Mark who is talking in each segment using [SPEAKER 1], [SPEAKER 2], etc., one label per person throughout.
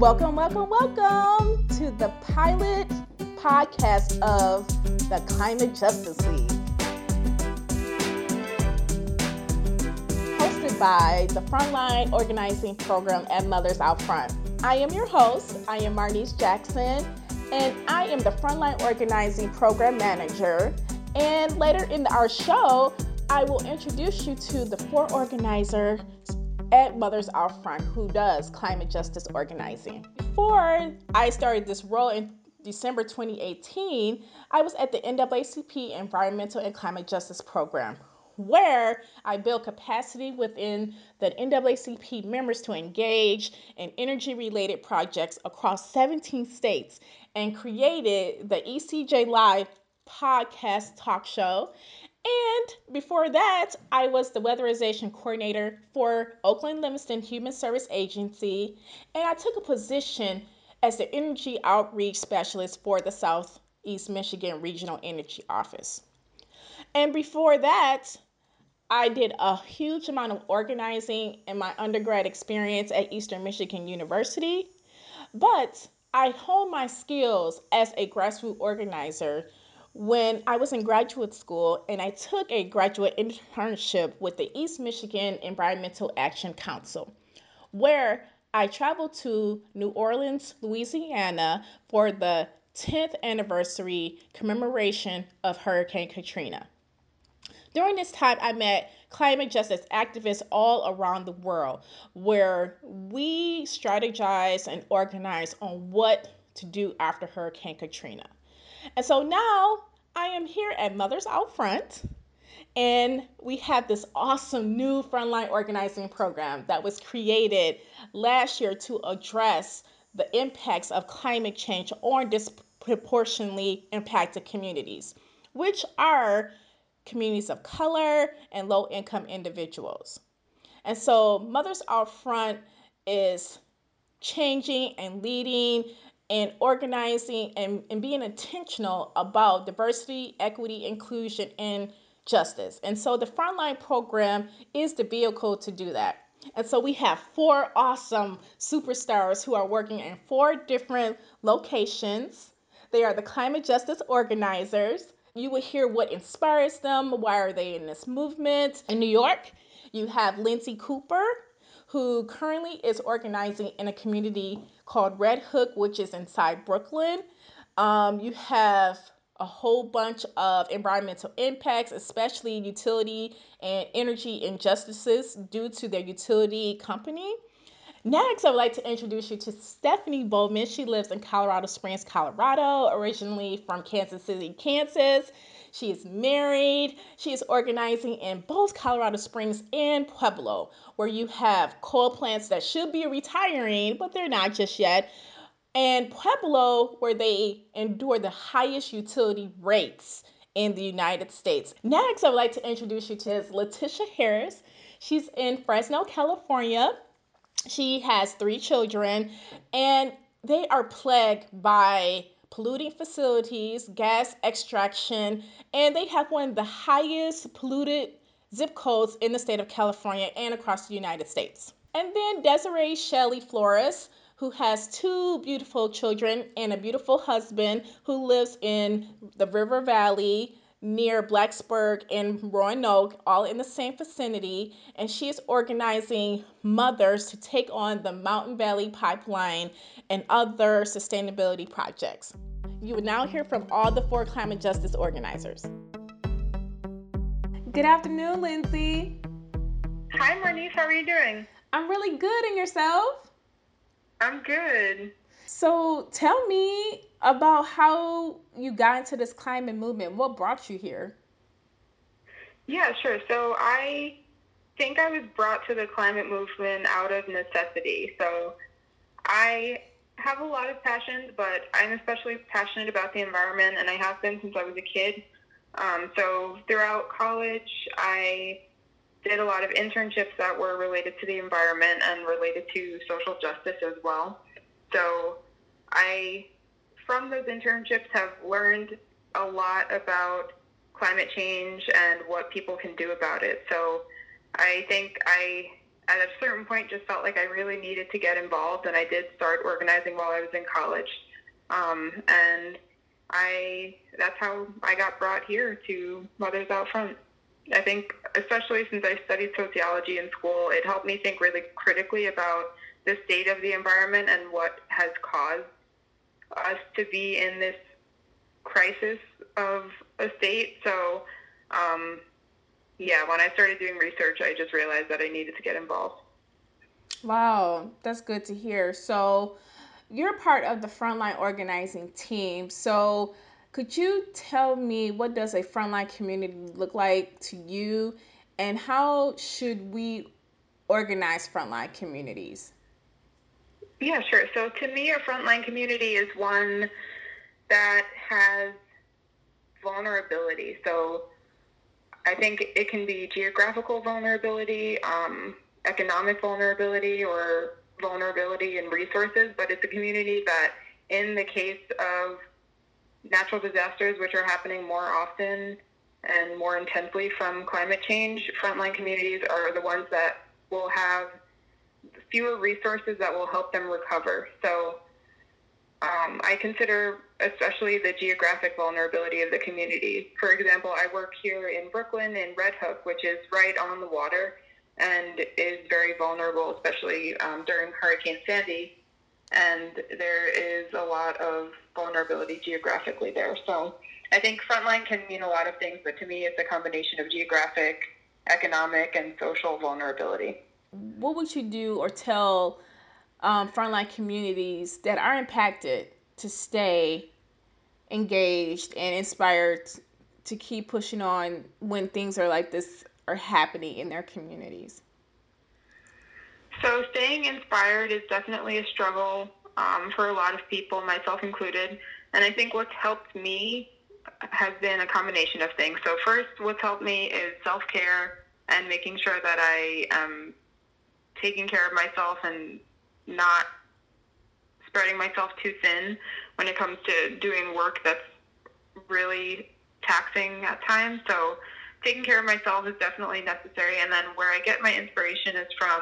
[SPEAKER 1] Welcome, welcome, welcome to the pilot podcast of the Climate Justice League. Hosted by the Frontline Organizing Program at Mothers Out Front. I am your host. I am Marnese Jackson, and I am the Frontline Organizing Program Manager. And later in our show, I will introduce you to the four organizers at Mothers Out Front who does climate justice organizing. Before I started this role in December 2018, I was at the NAACP Environmental and Climate Justice Program, where I built capacity within the NAACP members to engage in energy related projects across 17 states and created the ECJ Live podcast talk show and before that, I was the weatherization coordinator for Oakland Livingston Human Service Agency, and I took a position as the energy outreach specialist for the Southeast Michigan Regional Energy Office. And before that, I did a huge amount of organizing in my undergrad experience at Eastern Michigan University, but I honed my skills as a grassroots organizer when I was in graduate school and I took a graduate internship with the East Michigan Environmental Action Council, where I traveled to New Orleans, Louisiana for the 10th anniversary commemoration of Hurricane Katrina. During this time, I met climate justice activists all around the world where we strategize and organize on what to do after Hurricane Katrina. And so now I am here at Mothers Out Front, and we have this awesome new frontline organizing program that was created last year to address the impacts of climate change on disproportionately impacted communities, which are communities of color and low income individuals. And so, Mothers Out Front is changing and leading and organizing and, and being intentional about diversity, equity, inclusion, and justice. And so the Frontline program is the vehicle to do that. And so we have four awesome superstars who are working in four different locations. They are the climate justice organizers. You will hear what inspires them, why are they in this movement. In New York, you have Lindsay Cooper, who currently is organizing in a community called Red Hook, which is inside Brooklyn. Um, you have a whole bunch of environmental impacts, especially utility and energy injustices due to their utility company. Next, I would like to introduce you to Stephanie Bowman. She lives in Colorado Springs, Colorado, originally from Kansas City, Kansas. She is married. She is organizing in both Colorado Springs and Pueblo, where you have coal plants that should be retiring, but they're not just yet. And Pueblo, where they endure the highest utility rates in the United States. Next, I would like to introduce you to Letitia Harris. She's in Fresno, California. She has three children, and they are plagued by polluting facilities, gas extraction, and they have one of the highest polluted zip codes in the state of California and across the United States. And then Desiree Shelley Flores, who has two beautiful children and a beautiful husband who lives in the River Valley near Blacksburg and Roanoke, all in the same vicinity. And she is organizing mothers to take on the Mountain Valley Pipeline and other sustainability projects. You will now hear from all the four climate justice organizers. Good afternoon, Lindsay.
[SPEAKER 2] Hi, Marnese. How are you doing?
[SPEAKER 1] I'm really good. And yourself?
[SPEAKER 2] I'm good.
[SPEAKER 1] So tell me about how you got into this climate movement. What brought you here?
[SPEAKER 2] Yeah, sure. So I think I was brought to the climate movement out of necessity. So I have a lot of passions, but I'm especially passionate about the environment, and I have been since I was a kid. Um, so throughout college, I did a lot of internships that were related to the environment and related to social justice as well. So I, from those internships, have learned a lot about climate change and what people can do about it. So I think I at a certain point just felt like I really needed to get involved, and I did start organizing while I was in college. Um, and I that's how I got brought here to Mothers Out Front. I think, especially since I studied sociology in school, it helped me think really critically about the state of the environment and what has caused us to be in this crisis of a state. So, um, yeah, when I started doing research, I just realized that I needed to get involved.
[SPEAKER 1] Wow, that's good to hear. So, you're part of the frontline organizing team. So, could you tell me what does a frontline community look like to you and how should we organize frontline communities?
[SPEAKER 2] Yeah, sure. So to me, a frontline community is one that has vulnerability. So I think it can be geographical vulnerability, um, economic vulnerability, or vulnerability in resources, but it's a community that, in the case of natural disasters, which are happening more often and more intensely from climate change, frontline communities are the ones that will have fewer resources that will help them recover. So um, I consider especially the geographic vulnerability of the community. For example, I work here in Brooklyn in Red Hook, which is right on the water and is very vulnerable, especially um, during Hurricane Sandy. And there is a lot of vulnerability geographically there. So I think frontline can mean a lot of things, but to me, it's a combination of geographic, economic, and social vulnerability.
[SPEAKER 1] What would you do or tell um, frontline communities that are impacted to stay engaged and inspired to keep pushing on when things are like this are happening in their communities?
[SPEAKER 2] So, staying inspired is definitely a struggle um, for a lot of people, myself included. And I think what's helped me has been a combination of things. So, first, what's helped me is self care and making sure that I am taking care of myself and not spreading myself too thin when it comes to doing work that's really taxing at times. So, taking care of myself is definitely necessary. And then, where I get my inspiration is from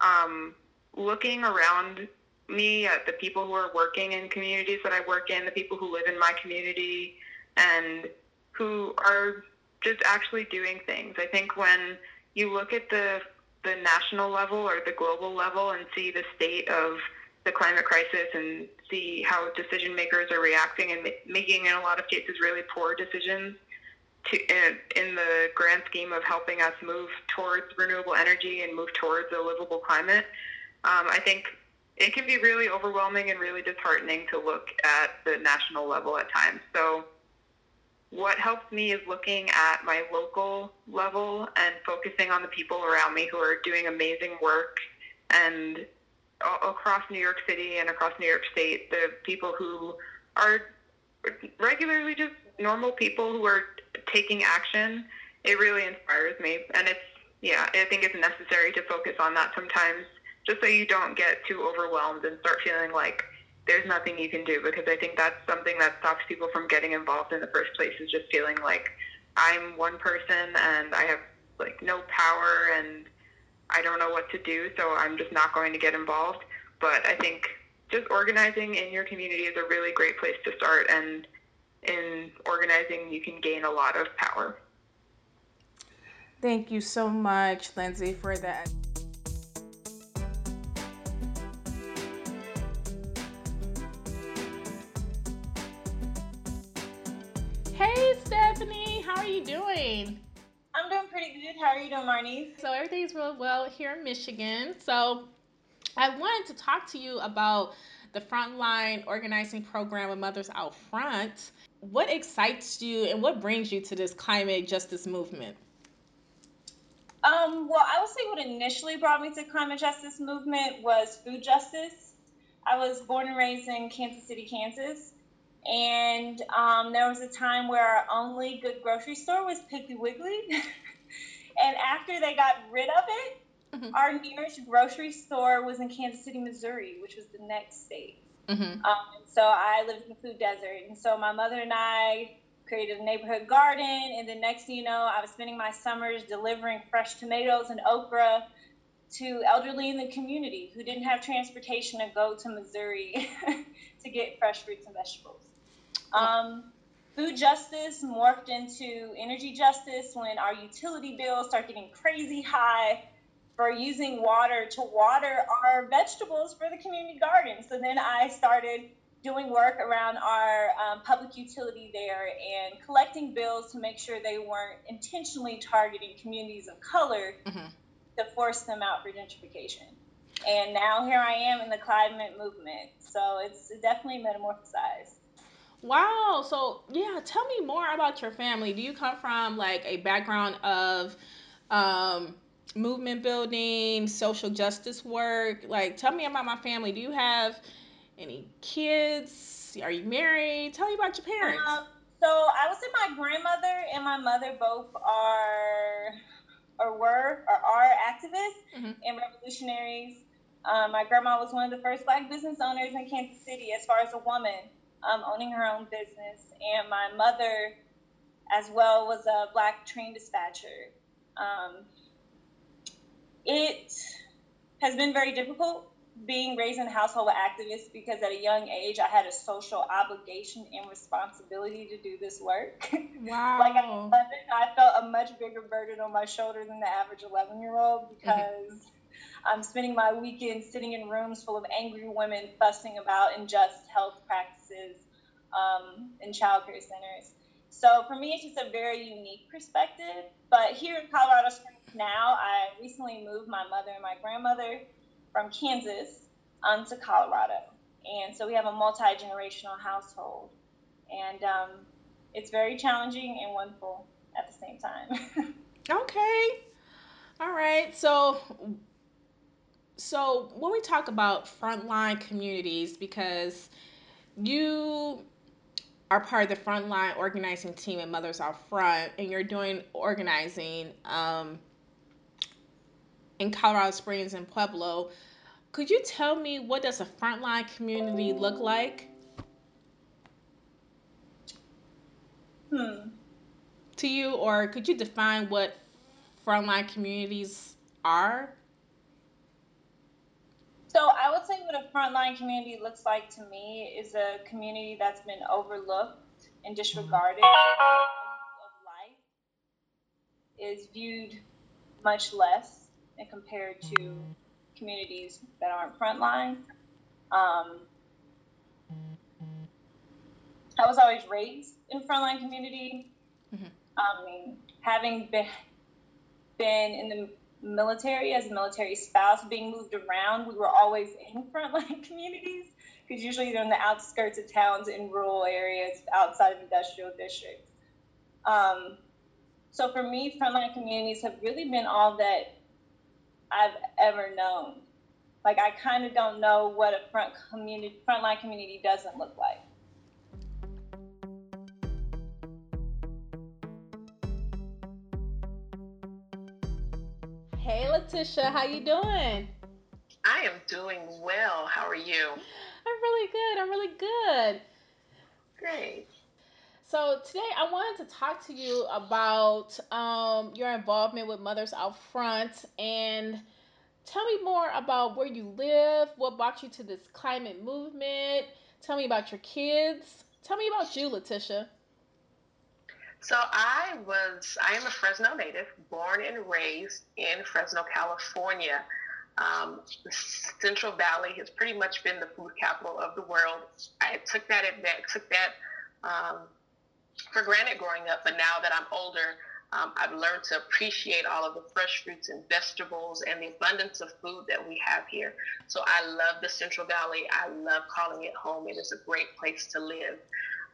[SPEAKER 2] um, looking around me at the people who are working in communities that I work in, the people who live in my community, and who are just actually doing things. I think when you look at the the national level or the global level and see the state of the climate crisis and see how decision makers are reacting and making in a lot of cases really poor decisions to in, in the grand scheme of helping us move towards renewable energy and move towards a livable climate. Um, I think it can be really overwhelming and really disheartening to look at the national level at times. So, what helps me is looking at my local level and focusing on the people around me who are doing amazing work and across New York City and across New York State, the people who are regularly just normal people who are taking action, it really inspires me. And it's, yeah, I think it's necessary to focus on that sometimes just so you don't get too overwhelmed and start feeling like there's nothing you can do because I think that's something that stops people from getting involved in the first place is just feeling like I'm one person and I have like no power and I don't know what to do, so I'm just not going to get involved. But I think just organizing in your community is a really great place to start and in organizing you can gain a lot of power.
[SPEAKER 1] Thank you so much, Lindsay, for that. How are you doing?
[SPEAKER 3] I'm doing pretty good. How are you doing, Marnie?
[SPEAKER 1] So, everything's real well here in Michigan. So, I wanted to talk to you about the Frontline Organizing Program with Mothers Out Front. What excites you and what brings you to this climate justice movement?
[SPEAKER 3] Um, well, I would say what initially brought me to climate justice movement was food justice. I was born and raised in Kansas City, Kansas. And um, there was a time where our only good grocery store was Piggly Wiggly. and after they got rid of it, mm-hmm. our nearest grocery store was in Kansas City, Missouri, which was the next state. Mm-hmm. Um, so I lived in the food desert. And so my mother and I created a neighborhood garden. And the next thing you know, I was spending my summers delivering fresh tomatoes and okra to elderly in the community who didn't have transportation to go to Missouri to get fresh fruits and vegetables. Um, food justice morphed into energy justice when our utility bills start getting crazy high for using water to water our vegetables for the community garden. So then I started doing work around our um, public utility there and collecting bills to make sure they weren't intentionally targeting communities of color mm-hmm. to force them out for gentrification. And now here I am in the climate movement. So it's definitely metamorphosized.
[SPEAKER 1] Wow. So, yeah, tell me more about your family. Do you come from like a background of um, movement building, social justice work? Like, tell me about my family. Do you have any kids? Are you married? Tell me about your parents. Um,
[SPEAKER 3] so, I would say my grandmother and my mother both are or were or are activists mm-hmm. and revolutionaries. Um, my grandma was one of the first black business owners in Kansas City as far as a woman um, owning her own business. And my mother, as well, was a black train dispatcher. Um, it has been very difficult being raised in a household with activists because at a young age I had a social obligation and responsibility to do this work.
[SPEAKER 1] Wow.
[SPEAKER 3] like at 11, I felt a much bigger burden on my shoulder than the average 11 year old mm-hmm. because mm-hmm. I'm spending my weekends sitting in rooms full of angry women fussing about unjust health practices um, in childcare centers. So for me, it's just a very unique perspective. But here in Colorado Springs now, I recently moved my mother and my grandmother from Kansas um, to Colorado. And so we have a multi generational household. And um, it's very challenging and wonderful at the same time.
[SPEAKER 1] okay. All right. So so when we talk about frontline communities because you are part of the frontline organizing team at mothers out front and you're doing organizing um, in colorado springs and pueblo could you tell me what does a frontline community look like
[SPEAKER 3] hmm.
[SPEAKER 1] to you or could you define what frontline communities are
[SPEAKER 3] so I would say what a frontline community looks like to me is a community that's been overlooked and disregarded. Of life is viewed much less and compared to communities that aren't frontline. Um, I was always raised in frontline community. Mm-hmm. I mean, having been been in the military as a military spouse being moved around we were always in frontline communities because usually they're in the outskirts of towns in rural areas outside of industrial districts. Um, so for me frontline communities have really been all that i've ever known. Like i kind of don't know what a front community frontline community doesn't look like
[SPEAKER 1] Hey, Letitia, how you doing?
[SPEAKER 4] I am doing well. How are you?
[SPEAKER 1] I'm really good. I'm really good.
[SPEAKER 4] Great.
[SPEAKER 1] So today I wanted to talk to you about um, your involvement with Mothers Out Front and tell me more about where you live, what brought you to this climate movement. Tell me about your kids. Tell me about you, Letitia.
[SPEAKER 4] So I was, I am a Fresno native, born and raised in Fresno, California. Um, the Central Valley has pretty much been the food capital of the world. I took that took that um, for granted growing up, but now that I'm older, um, I've learned to appreciate all of the fresh fruits and vegetables and the abundance of food that we have here. So I love the Central Valley. I love calling it home. It is a great place to live.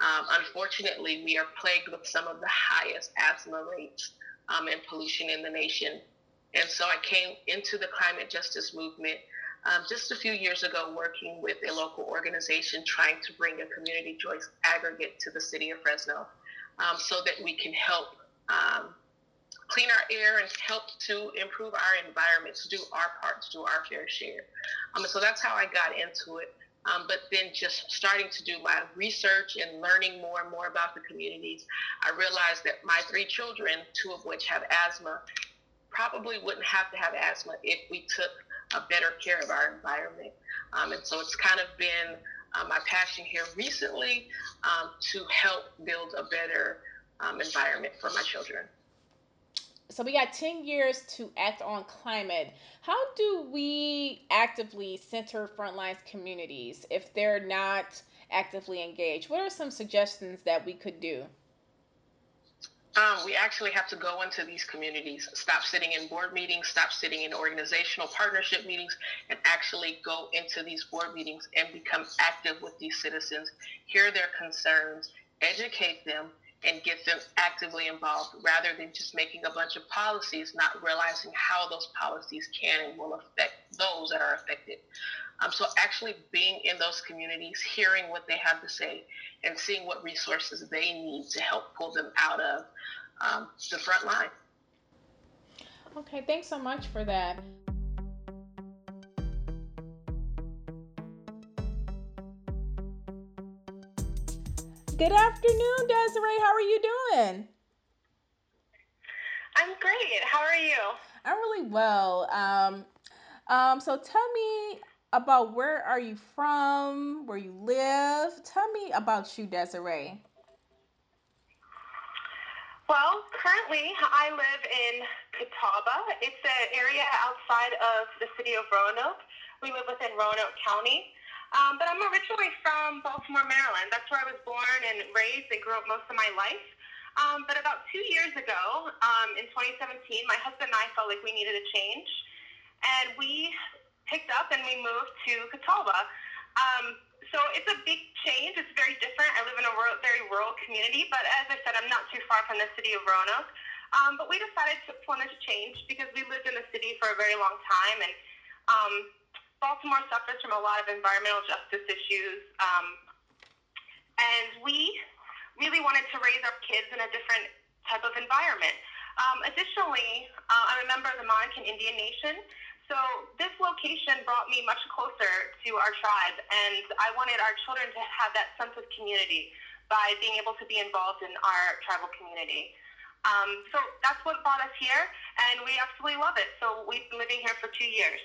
[SPEAKER 4] Um, unfortunately, we are plagued with some of the highest asthma rates um, and pollution in the nation. And so I came into the climate justice movement um, just a few years ago, working with a local organization trying to bring a community choice aggregate to the city of Fresno um, so that we can help um, clean our air and help to improve our environment, to do our part, to do our fair share. Um, so that's how I got into it. Um, but then just starting to do my research and learning more and more about the communities, I realized that my three children, two of which have asthma, probably wouldn't have to have asthma if we took a better care of our environment. Um, and so it's kind of been uh, my passion here recently um, to help build a better um, environment for my children.
[SPEAKER 1] So we got 10 years to act on climate. How do we actively center frontline communities if they're not actively engaged? What are some suggestions that we could do?
[SPEAKER 4] Um, we actually have to go into these communities, stop sitting in board meetings, stop sitting in organizational partnership meetings, and actually go into these board meetings and become active with these citizens, hear their concerns, educate them, and get them actively involved rather than just making a bunch of policies, not realizing how those policies can and will affect those that are affected. Um, so actually being in those communities, hearing what they have to say, and seeing what resources they need to help pull them out of um, the front line.
[SPEAKER 1] Okay, thanks so much for that. Good afternoon, Desiree. How are you doing?
[SPEAKER 5] I'm great. How are you?
[SPEAKER 1] I'm really well. Um, um, so tell me about where are you from, where you live. Tell me about you, Desiree.
[SPEAKER 5] Well, currently I live in Catawba. It's an area outside of the city of Roanoke. We live within Roanoke County. Um, but I'm originally from Baltimore, Maryland. That's where I was born and raised and grew up most of my life. Um, but about two years ago, um, in 2017, my husband and I felt like we needed a change. And we picked up and we moved to Catawba. Um, so it's a big change. It's very different. I live in a rural, very rural community, but as I said, I'm not too far from the city of Roanoke. Um, but we decided to wanted to change because we lived in the city for a very long time, and um, Baltimore suffers from a lot of environmental justice issues, um, and we really wanted to raise our kids in a different type of environment. Um, additionally, uh, I'm a member of the Monacan Indian Nation, so this location brought me much closer to our tribe, and I wanted our children to have that sense of community by being able to be involved in our tribal community. Um, so that's what brought us here, and we absolutely love it. So we've been living here for two years.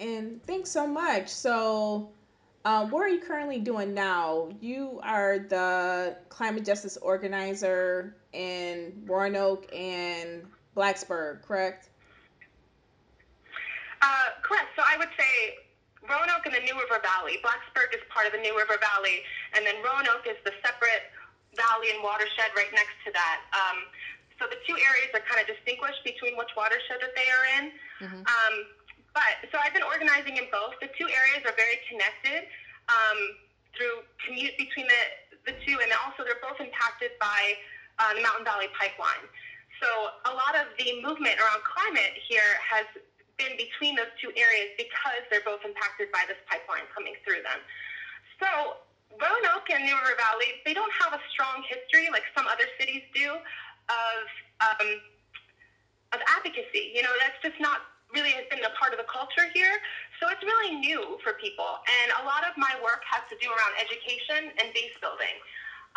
[SPEAKER 1] And thanks so much. So, um, what are you currently doing now? You are the climate justice organizer in Roanoke and Blacksburg, correct?
[SPEAKER 5] Uh, correct. So I would say Roanoke and the New River Valley. Blacksburg is part of the New River Valley, and then Roanoke is the separate valley and watershed right next to that. Um, so the two areas are kind of distinguished between which watershed that they are in. Mm-hmm. Um, but so I've been organizing in both. The two areas are very connected um, through commute between the the two, and also they're both impacted by uh, the Mountain Valley Pipeline. So a lot of the movement around climate here has been between those two areas because they're both impacted by this pipeline coming through them. So Roanoke and New River Valley, they don't have a strong history like some other cities do of um, of advocacy. You know, that's just not really has been a part of the culture here. So it's really new for people. And a lot of my work has to do around education and base building.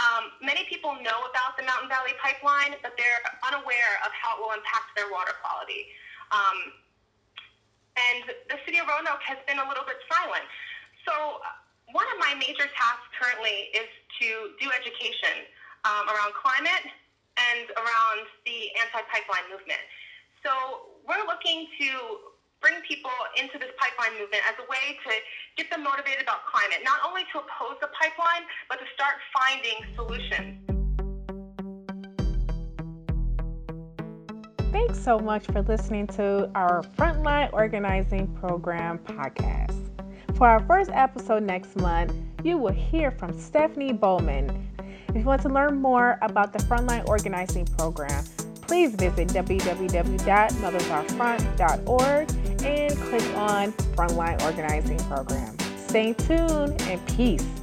[SPEAKER 5] Um, many people know about the Mountain Valley Pipeline, but they're unaware of how it will impact their water quality. Um, and the city of Roanoke has been a little bit silent. So uh, one of my major tasks currently is to do education um, around climate and around the anti-pipeline movement. So we're looking to bring people into this pipeline movement as a way to get them motivated about climate, not only to oppose the pipeline, but to start finding solutions.
[SPEAKER 1] Thanks so much for listening to our Frontline Organizing Program podcast. For our first episode next month, you will hear from Stephanie Bowman. If you want to learn more about the Frontline Organizing Program, please visit www.mothersoutfront.org and click on Frontline Organizing Program. Stay tuned and peace.